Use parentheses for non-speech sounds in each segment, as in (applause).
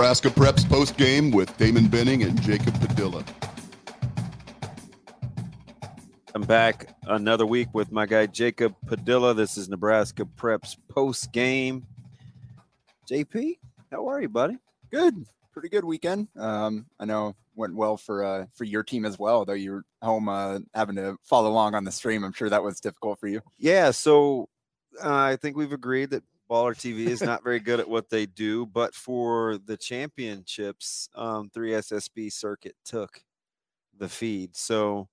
Nebraska Preps post game with Damon Benning and Jacob Padilla. I'm back another week with my guy Jacob Padilla. This is Nebraska Preps post game. JP, how are you, buddy? Good, pretty good weekend. Um, I know went well for uh, for your team as well. Though you're home uh, having to follow along on the stream, I'm sure that was difficult for you. Yeah, so uh, I think we've agreed that Baller TV is not very good at what they do, but for the championships, um, 3SSB circuit took the feed. So,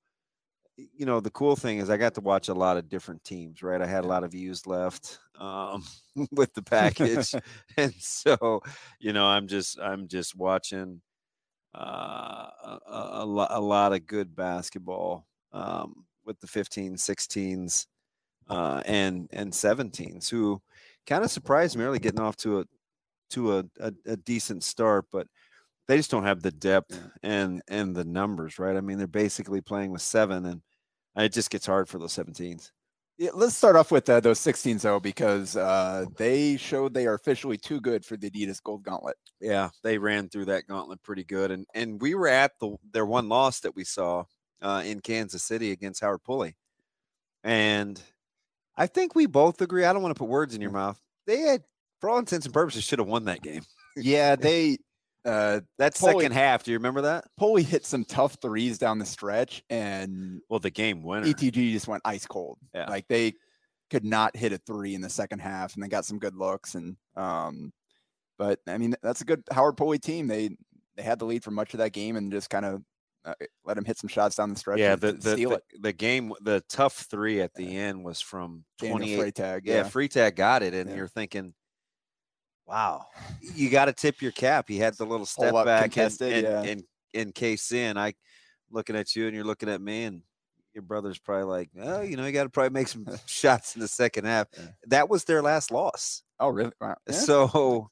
you know, the cool thing is I got to watch a lot of different teams, right? I had a lot of views left um, (laughs) with the package, (laughs) (laughs) and so, you know, I'm just I'm just watching uh, a, a, a lot of good basketball um, with the 15, 16s, uh, and and 17s who kind of surprised me early getting off to a to a, a, a, decent start, but they just don't have the depth and and the numbers, right? I mean, they're basically playing with seven, and it just gets hard for those 17s. Yeah, let's start off with uh, those 16s though, because uh, they showed they are officially too good for the Adidas Gold Gauntlet. Yeah, they ran through that gauntlet pretty good, and and we were at the their one loss that we saw uh, in Kansas City against Howard Pulley, and I think we both agree. I don't want to put words in your mouth. They had, for all intents and purposes, should have won that game. Yeah, (laughs) they. Uh, that second half, do you remember that? Pulley hit some tough threes down the stretch, and well, the game winner. ETG just went ice cold. Yeah, like they could not hit a three in the second half, and they got some good looks. And um, but I mean, that's a good Howard Pulley team. They they had the lead for much of that game, and just kind of uh, let him hit some shots down the stretch. Yeah, the the, the, the, game, the tough three at the yeah. end was from twenty eight. Freitag, yeah. yeah, Freitag got it, and yeah. you're thinking, wow, (sighs) you got to tip your cap. He had the little step back and, and, yeah. and, and case in. I looking at you, and you're looking at me, and your brother's probably like, oh, you know, you got to probably make some (laughs) shots in the second half. That was their last loss. Oh, really? Wow. So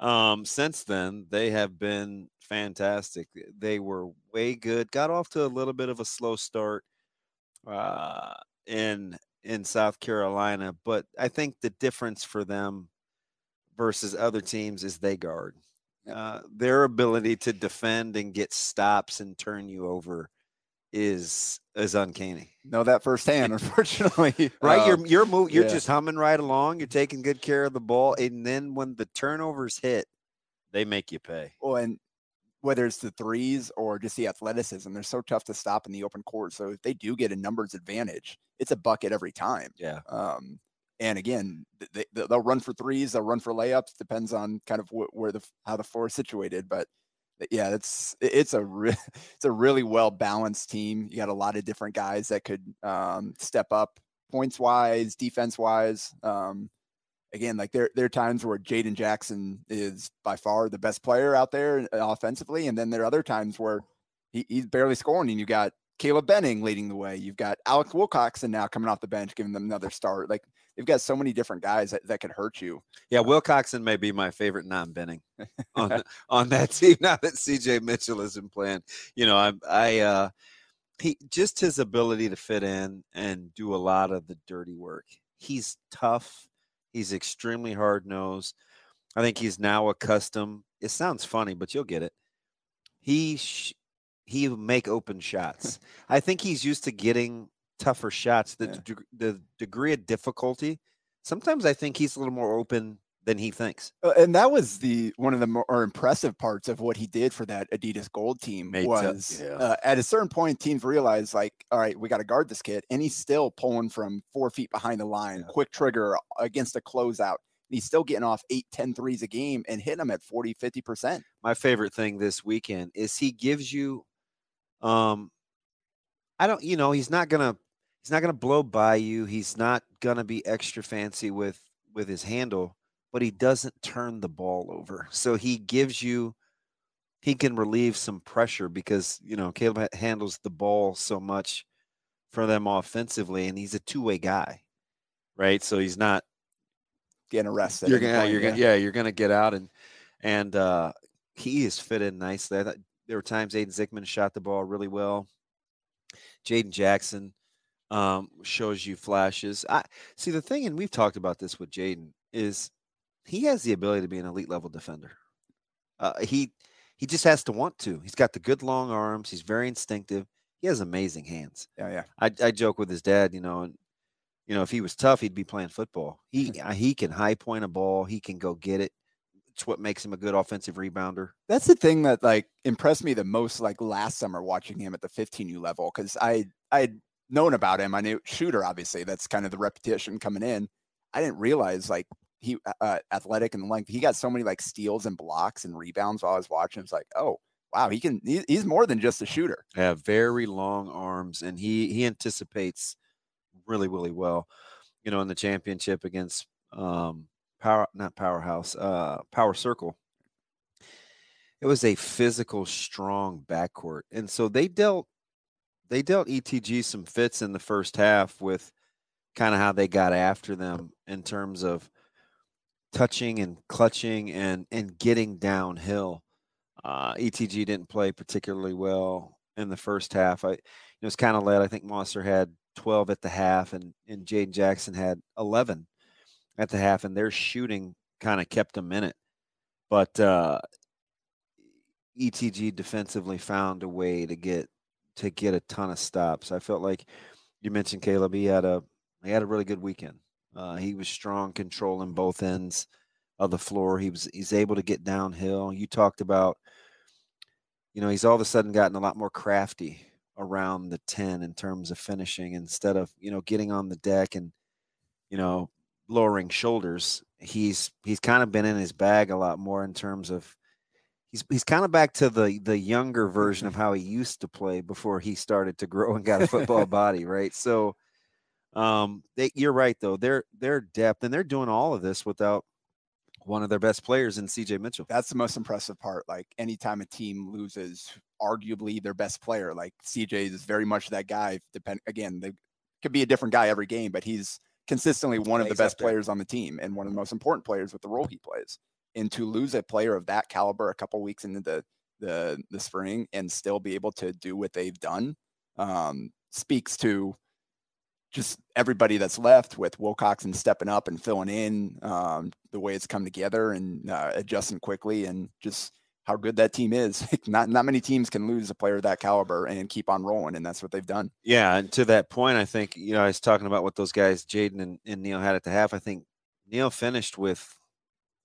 um, since then, they have been fantastic. They were way good. Got off to a little bit of a slow start uh, in in South Carolina, but I think the difference for them versus other teams is they guard. Uh, their ability to defend and get stops and turn you over is is uncanny. Know that firsthand, (laughs) unfortunately. (laughs) right, you're you're move, you're yeah. just humming right along. You're taking good care of the ball, and then when the turnovers hit, they make you pay. Well, and whether it's the threes or just the athleticism, they're so tough to stop in the open court. So if they do get a numbers advantage, it's a bucket every time. Yeah. Um, and again, they, they'll run for threes, they'll run for layups. Depends on kind of where the how the floor is situated, but yeah, it's it's a re- (laughs) it's a really well balanced team. You got a lot of different guys that could um, step up points wise, defense wise. Um, again, like there there are times where Jaden Jackson is by far the best player out there uh, offensively, and then there are other times where he, he's barely scoring, and you got Caleb Benning leading the way. You've got Alex Wilcoxon now coming off the bench, giving them another start. Like they've got so many different guys that, that could hurt you. Yeah, Wilcoxon may be my favorite non-Benning (laughs) on on that team (laughs) now that CJ Mitchell isn't playing. You know, I I uh he just his ability to fit in and do a lot of the dirty work. He's tough He's extremely hard nosed. I think he's now accustomed. It sounds funny, but you'll get it. He sh- he make open shots. (laughs) I think he's used to getting tougher shots. The yeah. de- the degree of difficulty. Sometimes I think he's a little more open than he thinks. Uh, and that was the one of the more impressive parts of what he did for that Adidas Gold team Made was yeah. uh, at a certain point teams realized like, all right, we got to guard this kid, and he's still pulling from four feet behind the line, yeah. quick trigger against a closeout. And he's still getting off eight, 10 threes a game and hitting them at 40, 50%. My favorite thing this weekend is he gives you, um, I don't, you know, he's not going to he's not going to blow by you. He's not going to be extra fancy with with his handle, but he doesn't turn the ball over. So he gives you he can relieve some pressure because, you know, Caleb handles the ball so much for them offensively and he's a two-way guy. Right? So he's not getting arrested. You're gonna, you're gonna, yeah, you're gonna get out and and uh, he is fit in nicely. I thought there were times Aiden Zickman shot the ball really well. Jaden Jackson um, shows you flashes. I see the thing, and we've talked about this with Jaden is he has the ability to be an elite level defender. Uh, he he just has to want to. He's got the good long arms. He's very instinctive. He has amazing hands. Yeah, yeah. I, I joke with his dad, you know, and you know if he was tough, he'd be playing football. He (laughs) he can high point a ball. He can go get it. It's what makes him a good offensive rebounder. That's the thing that like impressed me the most, like last summer watching him at the 15U level, because I I known about him. I knew shooter, obviously. That's kind of the repetition coming in. I didn't realize like he uh, uh athletic and length. He got so many like steals and blocks and rebounds while I was watching. It's like, oh wow, he can. He, he's more than just a shooter. Yeah, very long arms, and he he anticipates really really well. You know, in the championship against um power not powerhouse uh power circle it was a physical strong backcourt and so they dealt they dealt etg some fits in the first half with kind of how they got after them in terms of touching and clutching and and getting downhill. Uh, ETG didn't play particularly well in the first half. I it was kind of led. I think Monster had 12 at the half, and and Jaden Jackson had 11 at the half, and their shooting kind of kept them in it. But uh, ETG defensively found a way to get to get a ton of stops. I felt like you mentioned Caleb. He had a he had a really good weekend. Uh, he was strong, controlling both ends of the floor. He was he's able to get downhill. You talked about, you know, he's all of a sudden gotten a lot more crafty around the 10 in terms of finishing instead of, you know, getting on the deck and, you know, lowering shoulders. He's he's kind of been in his bag a lot more in terms of he's he's kind of back to the the younger version of (laughs) how he used to play before he started to grow and got a football (laughs) body, right? So um, they, you're right though. Their their depth and they're doing all of this without one of their best players in CJ Mitchell. That's the most impressive part. Like anytime a team loses arguably their best player, like CJ is very much that guy. Depend again, they could be a different guy every game, but he's consistently one of the best players on the team and one of the most important players with the role he plays. And to lose a player of that caliber a couple weeks into the the the spring and still be able to do what they've done um, speaks to just everybody that's left with Wilcoxon stepping up and filling in um, the way it's come together and uh, adjusting quickly and just how good that team is. (laughs) not not many teams can lose a player of that caliber and keep on rolling, and that's what they've done. Yeah, and to that point, I think you know I was talking about what those guys, Jaden and, and Neil, had at the half. I think Neil finished with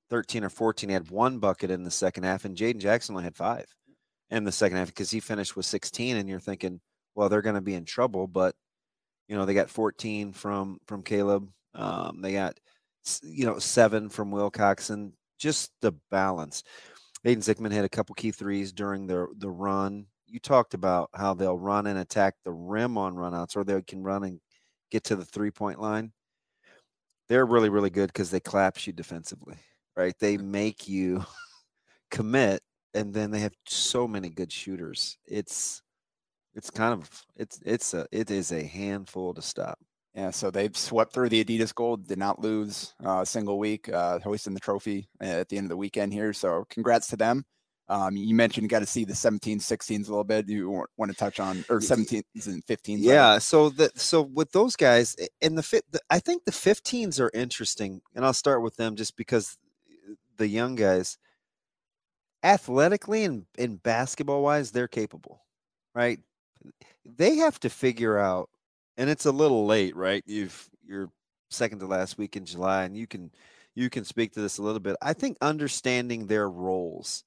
13 or 14. He had one bucket in the second half, and Jaden Jackson only had five in the second half because he finished with 16. And you're thinking, well, they're going to be in trouble, but you know, they got 14 from from Caleb. Um, they got you know seven from Wilcoxon. Just the balance. Aiden Zickman hit a couple key threes during the the run. You talked about how they'll run and attack the rim on runouts, or they can run and get to the three point line. They're really really good because they collapse you defensively, right? They make you (laughs) commit, and then they have so many good shooters. It's it's kind of it's it's a it is a handful to stop. Yeah, so they've swept through the Adidas Gold, did not lose uh, a single week, uh, hoisting the trophy at the end of the weekend here. So congrats to them. Um, you mentioned you got to see the 17s, 16s a little bit. You want to touch on or 17s and 15s? Yeah. So that so with those guys in the fit, I think the 15s are interesting, and I'll start with them just because uh, the young guys, athletically and in basketball wise, they're capable, right? they have to figure out, and it's a little late, right? You've you're second to last week in July, and you can you can speak to this a little bit. I think understanding their roles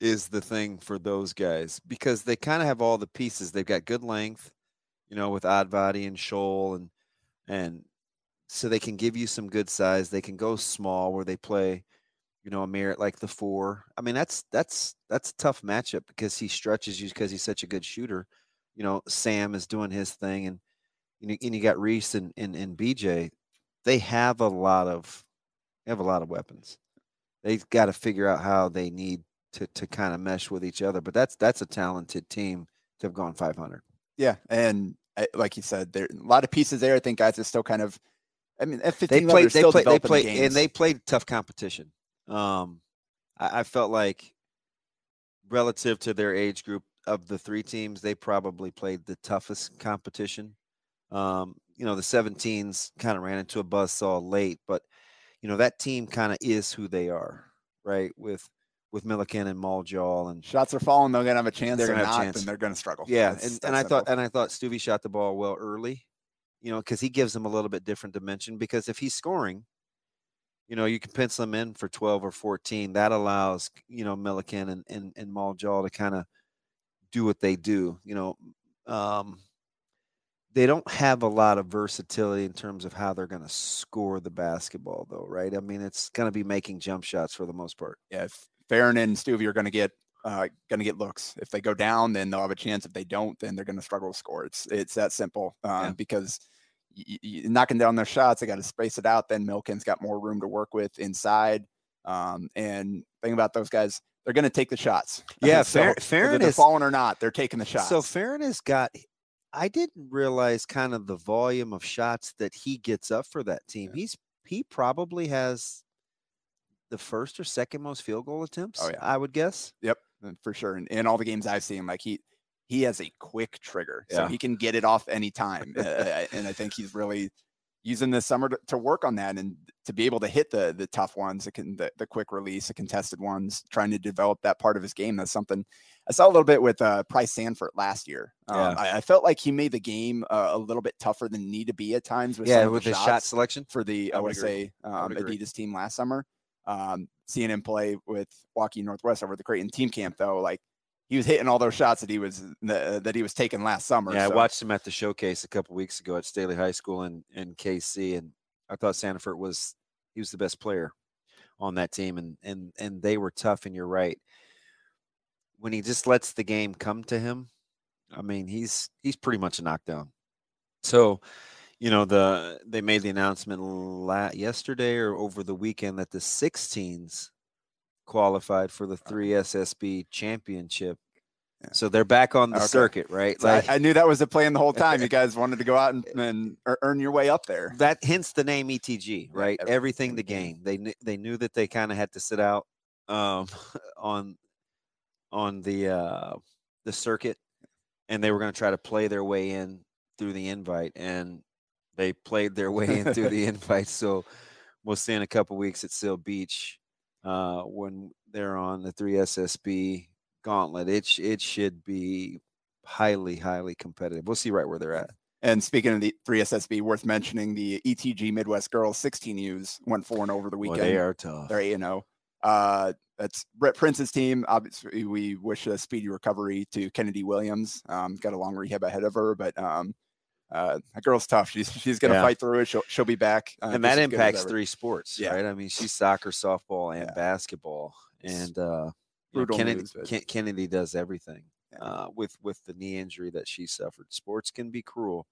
is the thing for those guys because they kind of have all the pieces. They've got good length, you know, with Oddbody and Shoal and and so they can give you some good size. They can go small where they play you know, a merit like the four. I mean, that's that's that's a tough matchup because he stretches you because he's such a good shooter. You know, Sam is doing his thing, and you, and you got Reese and, and and BJ, they have a lot of they have a lot of weapons. They've got to figure out how they need to to kind of mesh with each other. But that's that's a talented team to have gone 500. Yeah, and I, like you said, there a lot of pieces there. I think guys are still kind of. I mean, at 15 They played. They played. They the played, and they played tough competition. Um, I, I felt like relative to their age group of the three teams, they probably played the toughest competition. Um, you know, the 17s kind of ran into a buzzsaw late, but you know that team kind of is who they are, right? With with Milliken and Maljol and shots are falling. They're gonna have a chance. They're gonna have a chance. then they're gonna struggle. yeah, That's- and, that's and I thought and I thought Stuvie shot the ball well early, you know, because he gives them a little bit different dimension. Because if he's scoring, you know, you can pencil him in for twelve or fourteen. That allows you know Milliken and and and Maljol to kind of do what they do. You know, um, they don't have a lot of versatility in terms of how they're going to score the basketball, though, right? I mean, it's going to be making jump shots for the most part. yeah, if Farron and Stuvey are going to get uh, going to get looks. If they go down, then they'll have a chance. If they don't, then they're going to struggle to score. It's it's that simple. Um, Yeah. Because knocking down their shots, they got to space it out. Then Milliken's got more room to work with inside. Um, and thing about those guys, they're going to take the shots. Yeah, so whether Farron they're falling or not, they're taking the shots. So Farron has got. I didn't realize kind of the volume of shots that he gets up for that team. He's he probably has the first or second most field goal attempts. Oh, yeah. I would guess. Yep, for sure. And in all the games I've seen, like he he has a quick trigger, so Yeah. he can get it off anytime. uh, uh, and I think he's really using this summer to, to work on that and to be able to hit the the tough ones, the, can, the the quick release, the contested ones, trying to develop that part of his game. That's something I saw a little bit with uh, Pryce Sandfort last year. Um, Yeah. I, I felt like he made the game uh, a little bit tougher than need to be at times. With yeah, with the his shot selection. for the I I, would want to agree. say um, would. Adidas team last summer. Um, seeing him play with Waukee Northwest over the Creighton team camp, though, like he was hitting all those shots that he was that, uh, that he was taking last summer. Yeah, I watched him at the showcase a couple weeks ago at Staley High School in in KC, and I thought Sandfort was he was the best player on that team, and and and they were tough. And you're right, when he just lets the game come to him, I mean, he's he's pretty much a knockdown. So, you know, the they made the announcement la- yesterday or over the weekend that the 16s qualified for the 3SSB championship. Yeah. So they're back on the Okay. circuit, right? So I, I knew that was the plan the whole (laughs) time. You guys wanted to go out and, and earn your way up there. that hence the name ETG, Yeah, right? everything Everything the game. They knew they knew that they kind of had to sit out um, (laughs) on on the uh, the circuit, and they were going to try to play their way in through the invite, and they played their way in through the (laughs) invite. So we'll see in a couple weeks at Seal Beach uh, when they're on the three SSB gauntlet. It it should be highly highly competitive. We'll see right where they're at. And speaking of the 3SSB, worth mentioning the ETG Midwest Girls 16Us went 4 and over the weekend. they are tough. They're 8 and 0. Uh, that's Britt Prince's team. Obviously, we wish a speedy recovery to Kennedy Williams. Um, got a long rehab ahead of her, but um, uh, that girl's tough. She's she's gonna Yeah. fight through it. She'll she'll be back. Uh, and that as as impacts three sports, Yeah. right? I mean, she's soccer, softball, and Yeah. basketball, and uh, you know, Kennedy, news, but- Kennedy does everything. Uh, with with the knee injury that she suffered, sports can be cruel.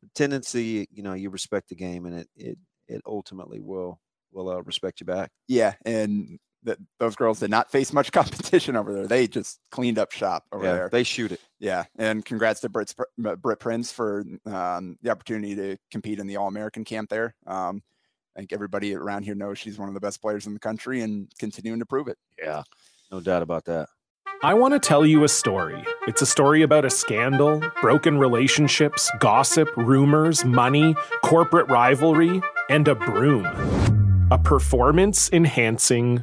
But tendency, you know, you respect the game, and it it it ultimately will will uh, respect you back. Yeah, and th- those girls did not face much (laughs) competition over there. They just cleaned up shop over yeah, there. they shoot it. Yeah, and congrats to Britt, Britt Prince for um, the opportunity to compete in the All American camp there. Um, I think everybody around here knows she's one of the best players in the country and continuing to prove it. Yeah, no doubt about that. I want to tell you a story. It's a story about a scandal, broken relationships, gossip, rumors, money, corporate rivalry, and a broom. A performance enhancing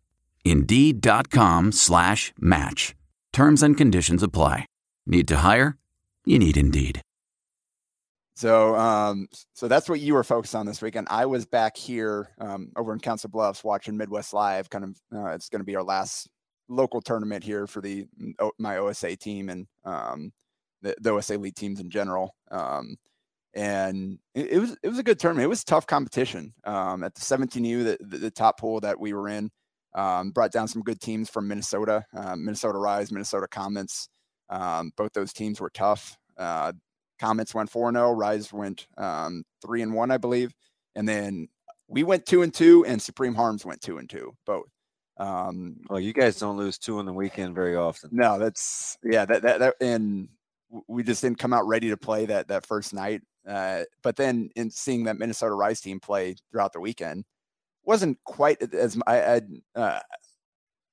Indeed.com slash match. Terms and conditions apply. Need to hire? You need Indeed. So, um, so that's what you were focused on this weekend. I was back here um, over in Council Bluffs watching Midwest Live. Kind of, uh, it's going to be our last local tournament here for the my OSA team and um, the, the OSA league teams in general. Um, and it, it, was it was a good tournament. It was tough competition um, at the 17U, the, the, the top pool that we were in. Um, brought down some good teams from Minnesota, uh, Minnesota Rise, Minnesota Comets. Um, both those teams were tough. Uh, Comets went 4 0, Rise went um, 3 and 1, I believe. And then we went 2 and 2, and Supreme Harms went 2 and 2, both. Um, well, you guys don't lose two in the weekend very often. No, that's, yeah, that, that, that, and we just didn't come out ready to play that, that first night. Uh, but then in seeing that Minnesota Rise team play throughout the weekend, wasn't quite as I I, uh,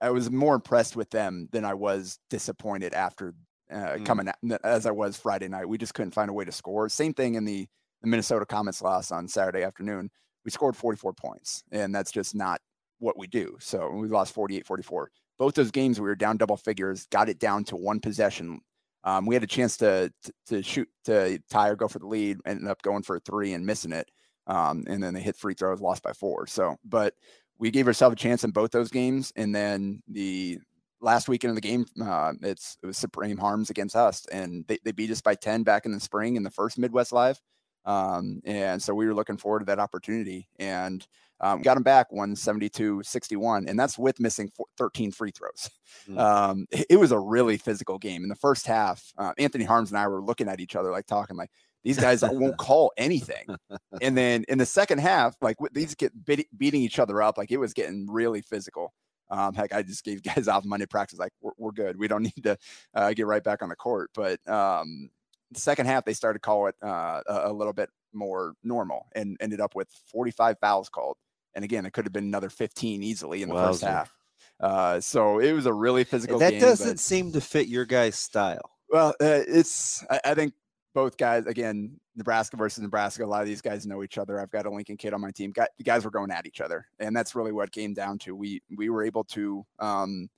I was more impressed with them than I was disappointed after uh, mm. coming as I was Friday night. We just couldn't find a way to score. Same thing in the, the Minnesota Comets loss on Saturday afternoon. We scored 44 points, and that's just not what we do. So we lost 48 44. Both those games, we were down double figures, got it down to one possession. Um, we had a chance to, to, to shoot to tie or go for the lead, ended up going for a three and missing it. Um, and then they hit free throws, lost by four. So, but we gave ourselves a chance in both those games. And then the last weekend of the game, uh, it's it was Supreme Harms against us, and they, they beat us by 10 back in the spring in the first Midwest Live. Um, and so we were looking forward to that opportunity and um, got them back 172 61. And that's with missing 13 free throws. Mm. Um, it, it, was a really physical game. In the first half, uh, Anthony Harms and I were looking at each other, like talking, like, these guys won't call anything. (laughs) And then in the second half, like these get beating each other up, like it was getting really physical. Um, heck, I just gave (laughs) guys off Monday practice, like we're, we're good. We don't (laughs) need to uh, get right back on the court. But um, the second half, they started to call it uh, a, a, little bit more normal and ended up with 45 fouls called. And again, it could have been another 15 easily in the first half. Uh, so it was a really physical. that game, doesn't but, seem to fit your guys' style. Well, uh, it's I, I, think both guys again nebraska versus nebraska a lot of these guys know each other. I've got a lincoln kid on my team. The guys were going at each other and that's really what came down to. We we were able to um,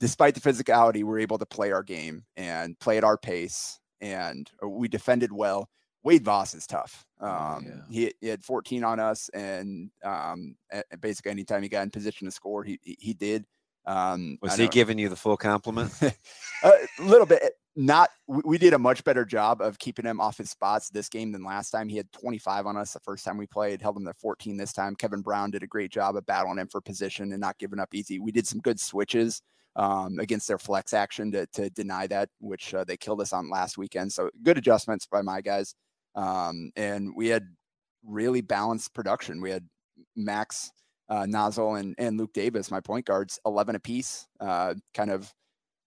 despite the physicality we were able to play our game and play at our pace and uh, we defended well. Wade voss is tough. Oh, um, yeah. he, he, had 14 on us and um, basically anytime he got in position to score he he, he did. Um, was he giving you the full compliment? (laughs) a little bit not we did a much better job of keeping him off his spots this game than last time. He had 25 on us the first time we played, held him to 14 this time. Kevin Brown did a great job of battling him for position and not giving up easy. We did some good switches um, against their flex action to, to deny that, which uh, they killed us on last weekend. So good adjustments by my guys. Um, and we had really balanced production. We had Max uh, Nozzle and, and Luke Davis, my point guards, 11 apiece, uh, kind of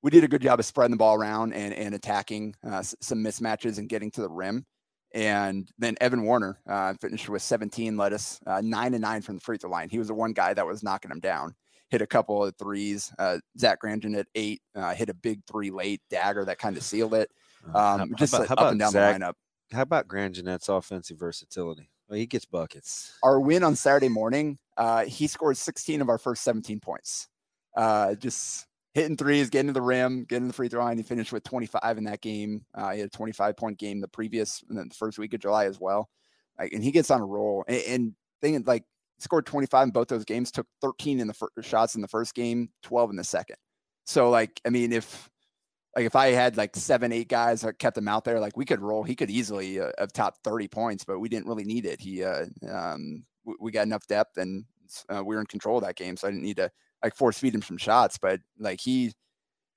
we did a good job of spreading the ball around and, and attacking uh, some mismatches and getting to the rim. And then Evan Warner uh, finished with 17, led us uh, nine and nine from the free throw line. He was the one guy that was knocking him down. Hit a couple of threes. Uh, Zach Grandin at eight uh, hit a big three late dagger that kind of sealed it. Um, how, just how about, up and down Zach, the lineup. How about Grandinet's offensive versatility? Well, he gets buckets. Our win on Saturday morning, uh, he scored 16 of our first 17 points. just hitting threes, getting to the rim, getting the free throw line. He finished with 25 in that game. Uh, he had a 25 point game the previous, and then the first week of July as well. Like, and he gets on a roll. And, and thing like scored 25 in both those games, took 13 in the first shots in the first game, 12 in the second. So like, I mean, if like if I had like seven, eight guys that kept him out there, like we could roll. He could easily uh, have top 30 points, but we didn't really need it. He, uh, um, we, we got enough depth and uh, we were in control of that game. So I didn't need to like force feed him some shots, but like he,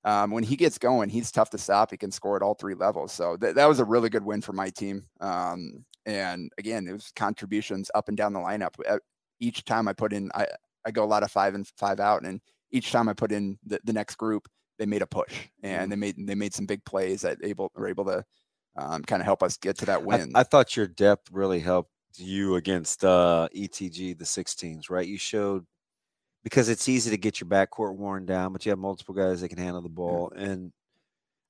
um, when he gets going, he's tough to stop. He can score at all three levels. So th- that was a really good win for my team. Um, and again, it was contributions up and down the lineup. Each time I put in, I, I go a lot of five and five out, and each time I put in the, the next group, they made a push and mm-hmm. they made they made some big plays that able were able to um, kind of help us get to that win. I, I, thought your depth really helped you against uh, ETG the 16s, right? You showed because it's easy to get your backcourt worn down, but you have multiple guys that can handle the ball. Yeah. And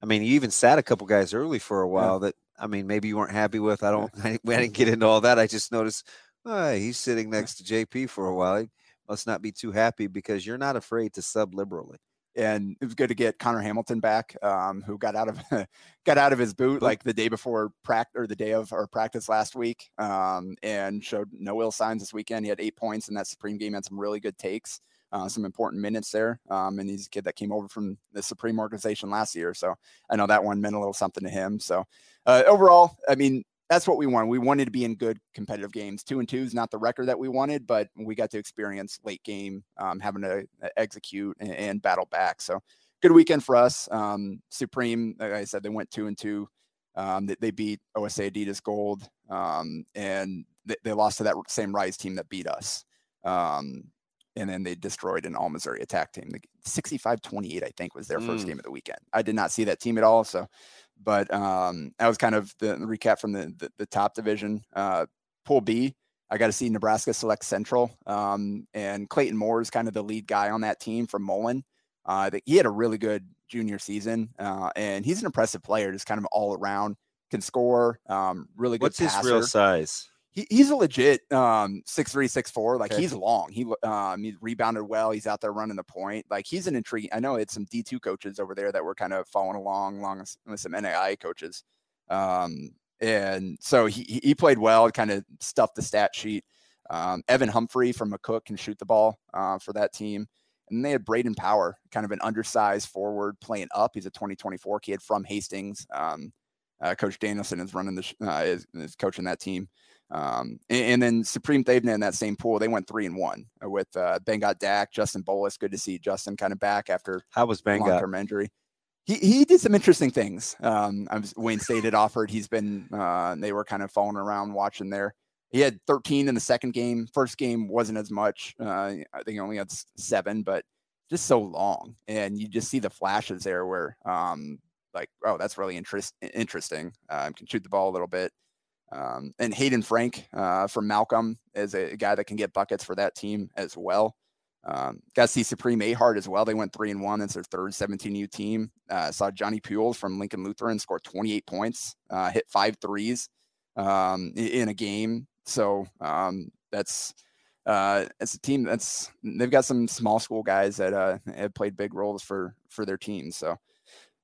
I mean, you even sat a couple guys early for a while yeah. that I mean, maybe you weren't happy with. I don't. (laughs) I, I didn't get into all that. I just noticed oh, he's sitting next to JP for a while. He must not be too happy because you're not afraid to sub liberally. And it was good to get Connor Hamilton back, um, who got out of (laughs) got out of his boot like the day before practice or the day of our practice last week, um, and showed no ill signs this weekend. He had eight points in that Supreme game, had some really good takes uh, some important minutes there. Um, and he's a kid that came over from the Supreme organization last year. So I know that one meant a little something to him. So uh, overall, I mean, that's what we wanted. We wanted to be in good competitive games. Two and two is not the record that we wanted, but we got to experience late game, um, having to uh, execute and, and, battle back. So good weekend for us. Um, Supreme, like I said, they went two and two. Um, they, they, beat OSA Adidas Gold, um, and they, they, lost to that same Rise team that beat us. And then they destroyed an all Missouri attack team. The 65 28, I think, was their mm. first game of the weekend. I did not see that team at all. So, but um, that was kind of the recap from the, the, the top division. Uh, pool B, I got to see Nebraska select Central. Um, and Clayton Moore is kind of the lead guy on that team from Mullen. Uh, he had a really good junior season, uh, and he's an impressive player, just kind of all around, can score, um, really good. What's passer. his real size? He, he's a legit um six three six four like okay. he's long. He um he rebounded well. He's out there running the point. Like he's an intriguing i know it's some d2 coaches over there that were kind of following along along with some nai coaches. Um and so he he played well kind of stuffed the stat sheet. Um, evan humphrey from mccook can shoot the ball uh, for that team. And they had braden power kind of an undersized forward playing up. He's a 2024 kid from hastings. Um, uh, coach danielson is running the uh, is, is coaching that team um, and, and, then Supreme Thayvna in that same pool, they went three and one with uh, Bengot Dak, Justin Bolus. Good to see Justin kind of back after how was Bengot long-term injury. He, he did some interesting things. Um, I was, Wayne State had offered. He's been uh, they were kind of following around watching there. He had 13 in the second game. First game wasn't as much. Uh, I think he only had seven, but just so long. And you just see the flashes there where, um, like, oh, that's really interest, interesting. Uh, can shoot the ball a little bit. Um, and Hayden Frank uh, from Malcolm is a guy that can get buckets for that team as well. Um, got to see Supreme Ahart as well. They went three and one. That's their third 17U team. Uh, saw Johnny Pules from Lincoln Lutheran score 28 points, uh, hit five threes um, in a game. So um, that's uh, it's a team that's they've got some small school guys that uh, have played big roles for for their teams. So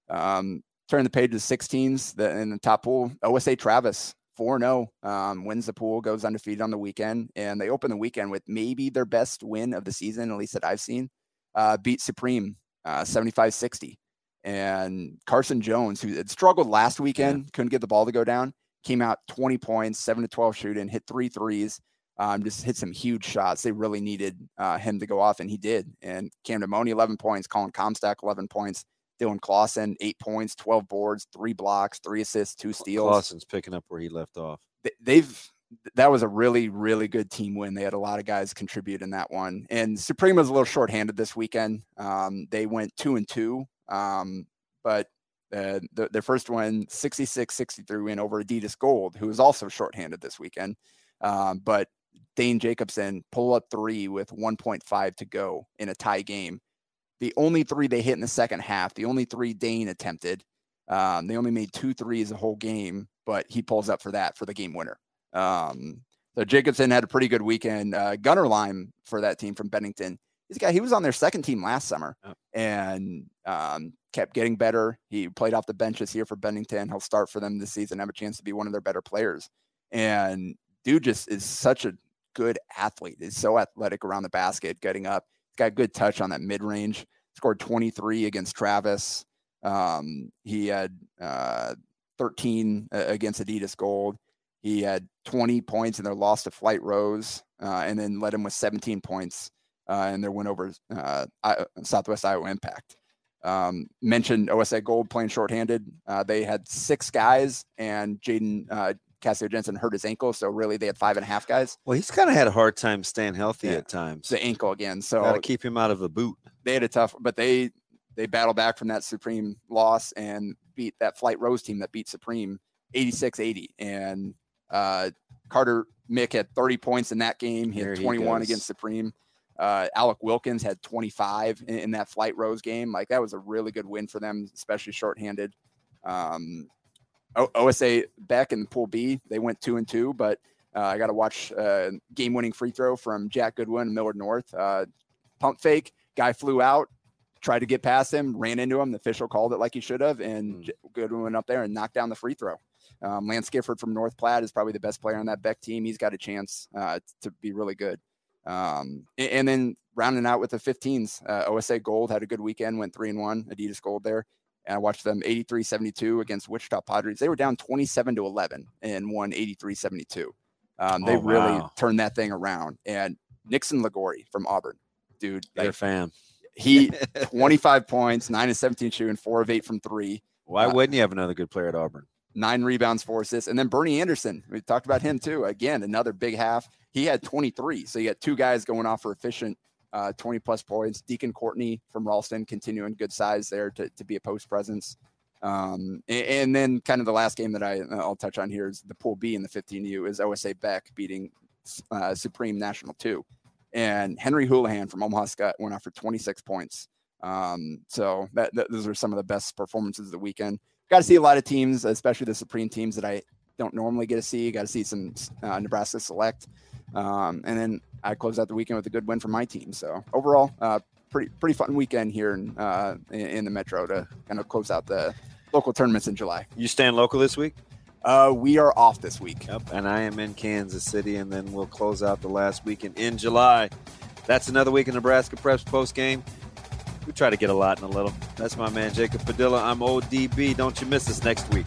um, turn the page to 16s the, in the top pool. OSA Travis 4 0, um, wins the pool, goes undefeated on the weekend. And they open the weekend with maybe their best win of the season, at least that I've seen. Uh, beat Supreme uh, 75 uh, 60. And Carson Jones, who had struggled last weekend, yeah. couldn't get the ball to go down, came out 20 points, 7 to 12 shooting, hit three threes, um, just hit some huge shots. They really needed uh, him to go off, and he did. And Cam Demoni, 11 points, Colin Comstock, 11 points. Dylan Clausen, eight points, 12 boards, three blocks, three assists, two steals. Clausen's picking up where he left off. They've that was a really, really good team win. They had a lot of guys contribute in that one. And Supreme was a little shorthanded this weekend. Um, they went two and two, um, but uh, the, their first one, 66 63 win over Adidas Gold, who was also shorthanded this weekend. Um, but Dane Jacobson pull up three with 1.5 to go in a tie game the only three they hit in the second half, the only three Dane attempted. Um, they only made two threes the whole game, but he pulls up for that for the game winner. Um, so Jacobson had a pretty good weekend. Uh, Gunner Lime for that team from Bennington. He's a guy. He was on their second team last summer oh. and um, kept getting better. He played off the bench this year for Bennington. He'll start for them this season. Have a chance to be one of their better players. And dude just is such a good athlete. He's so athletic around the basket, getting up got good touch on that mid range. Scored 23 against Travis. Um, he had uh, 13 against Adidas Gold. He had 20 points in their loss to Flight Rose, uh, and then led him with 17 points uh, in their win over uh, Southwest Iowa Impact. Um, mentioned OSA Gold playing shorthanded. Uh, they had six guys, and Jaden uh, Cassio Jensen hurt his ankle, so really they had five and a half guys. Well, he's kind of had a hard time staying healthy yeah. at times. The ankle again, so got to keep him out of the boot. They had a tough, but they they battled back from that Supreme loss and beat that Flight Rose team that beat Supreme 86-80. And uh, Carter Mick had 30 points in that game. He had 21 he against Supreme. Uh, Alec Wilkins had 25 in, in, that Flight Rose game. Like that was a really good win for them, especially shorthanded. Um, o- OSA Beck in Pool B, they went two and two, but uh, I got to watch uh, game-winning free throw from Jack Goodwin, Millard North. Uh, pump fake, guy flew out, tried to get past him, ran into him. The official called it like he should have, and mm. Goodwin went up there and knocked down the free throw. Um, Lance Gifford from North Platte is probably the best player on that Beck team. He's got a chance uh, to be really good. Um, and, and, then rounding out with the 15s, uh, OSA Gold had a good weekend, went three and one, Adidas Gold there. And I watched them 83 72 against Wichita Padres. They were down 27 to 11 and won 83 72. Um, they oh, wow. really turned that thing around. And Nixon Lagori from Auburn, dude, their like, fan. He (laughs) 25 points, nine and 17 shooting, four of eight from three. Why uh, wouldn't you have another good player at Auburn? nine rebounds, four assists. And then Bernie Anderson, we talked about him too. Again, another big half. He had 23. So you got two guys going off for efficient uh, 20 plus points. Deacon Courtney from Ralston continuing good size there to, to be a post presence. Um, and, and, then kind of the last game that I, I'll touch on here is the Pool B in the 15U is OSA Beck beating uh, Supreme National 2. And Henry Houlihan from Omaha Skutt went off for 26 points. Um, so that, that, those are some of the best performances of the weekend got to see a lot of teams, especially the Supreme teams that I don't normally get to see. Got to see some uh, Nebraska Select, um, and then I closed out the weekend with a good win for my team. So overall, uh, pretty pretty fun weekend here in, uh, in, in the Metro to kind of close out the local tournaments in July. You staying local this week? Uh, we are off this week. Yep, and I am in Kansas City, and then we'll close out the last weekend in July. That's another week in Nebraska Preps post game. We try to get a lot in a little. That's my man, Jacob Padilla. I'm ODB. Don't you miss us next week.